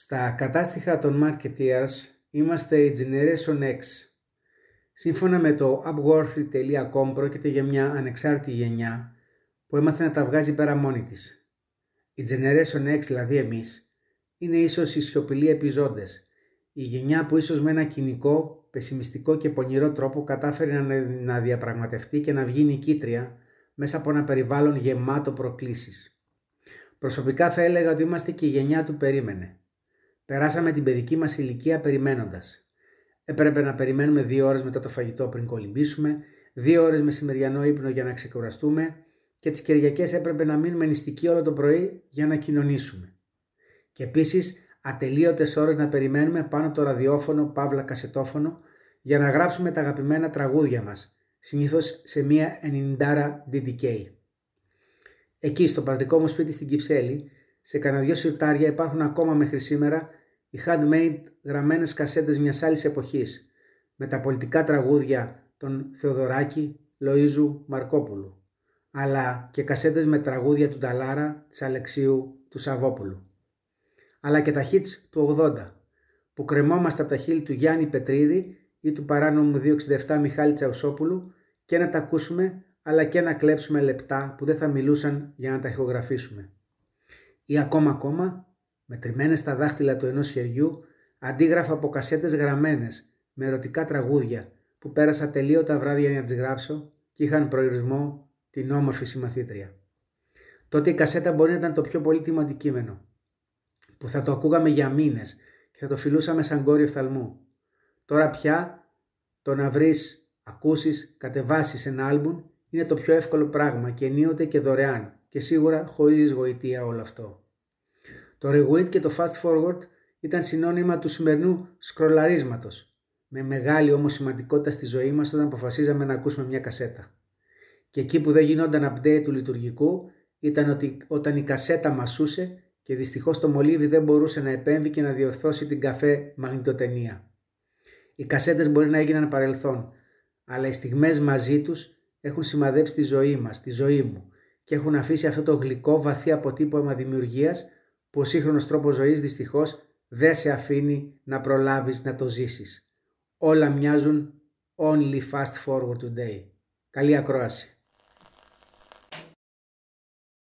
Στα κατάστοιχα των marketeers είμαστε η Generation X. Σύμφωνα με το upworthy.com πρόκειται για μια ανεξάρτητη γενιά που έμαθε να τα βγάζει πέρα μόνη της. Η Generation X, δηλαδή εμείς, είναι ίσως οι σιωπηλοί επιζώντες. Η γενιά που ίσως με ένα κοινικό, πεσημιστικό και πονηρό τρόπο κατάφερε να διαπραγματευτεί και να βγει νικήτρια μέσα από ένα περιβάλλον γεμάτο προκλήσεις. Προσωπικά θα έλεγα ότι είμαστε και η γενιά του περίμενε. Περάσαμε την παιδική μας ηλικία περιμένοντας. Έπρεπε να περιμένουμε δύο ώρες μετά το φαγητό πριν κολυμπήσουμε, δύο ώρες μεσημεριανό ύπνο για να ξεκουραστούμε και τις Κυριακές έπρεπε να μείνουμε νηστικοί όλο το πρωί για να κοινωνήσουμε. Και επίσης ατελείωτες ώρες να περιμένουμε πάνω από το ραδιόφωνο, παύλα κασετόφωνο, για να γράψουμε τα αγαπημένα τραγούδια μας, συνήθως σε μία 90 DDK. Εκεί στο πατρικό μου σπίτι στην Κυψέλη, σε κανένα δυο σιρτάρια υπάρχουν ακόμα μέχρι σήμερα οι handmade γραμμένες κασέτες μιας άλλης εποχής με τα πολιτικά τραγούδια των Θεοδωράκη, Λοΐζου, Μαρκόπουλου αλλά και κασέτες με τραγούδια του Ταλάρα, της Αλεξίου, του Σαββόπουλου. Αλλά και τα hits του 80 που κρεμόμαστε από τα χείλη του Γιάννη Πετρίδη ή του παράνομου 267 Μιχάλη Τσαουσόπουλου και να τα ακούσουμε αλλά και να κλέψουμε λεπτά που δεν θα μιλούσαν για να τα ηχογραφήσουμε. Ή ακόμα ακόμα μετρημένες στα δάχτυλα του ενός χεριού, αντίγραφα από κασέτες γραμμένες με ερωτικά τραγούδια που πέρασα τελείωτα βράδια για να τις γράψω και είχαν προορισμό την όμορφη συμμαθήτρια. Τότε η κασέτα μπορεί να ήταν το πιο πολύτιμο αντικείμενο, που θα το ακούγαμε για μήνες και θα το φιλούσαμε σαν κόρη οφθαλμού. Τώρα πια το να βρεις, ακούσεις, κατεβάσεις ένα άλμπουμ είναι το πιο εύκολο πράγμα και ενίοτε και δωρεάν και σίγουρα χωρίς γοητεία όλο αυτό. Το rewind και το fast forward ήταν συνώνυμα του σημερινού σκρολαρίσματος, με μεγάλη όμως σημαντικότητα στη ζωή μας όταν αποφασίζαμε να ακούσουμε μια κασέτα. Και εκεί που δεν γινόταν update του λειτουργικού ήταν ότι όταν η κασέτα μασούσε και δυστυχώς το μολύβι δεν μπορούσε να επέμβει και να διορθώσει την καφέ μαγνητοτενία. Οι κασέτες μπορεί να έγιναν παρελθόν, αλλά οι στιγμές μαζί τους έχουν σημαδέψει τη ζωή μας, τη ζωή μου και έχουν αφήσει αυτό το γλυκό βαθύ αποτύπωμα δημιουργίας που ο σύγχρονος τρόπος ζωής δυστυχώς δεν σε αφήνει να προλάβεις να το ζήσεις. Όλα μοιάζουν only fast forward today. Καλή ακρόαση.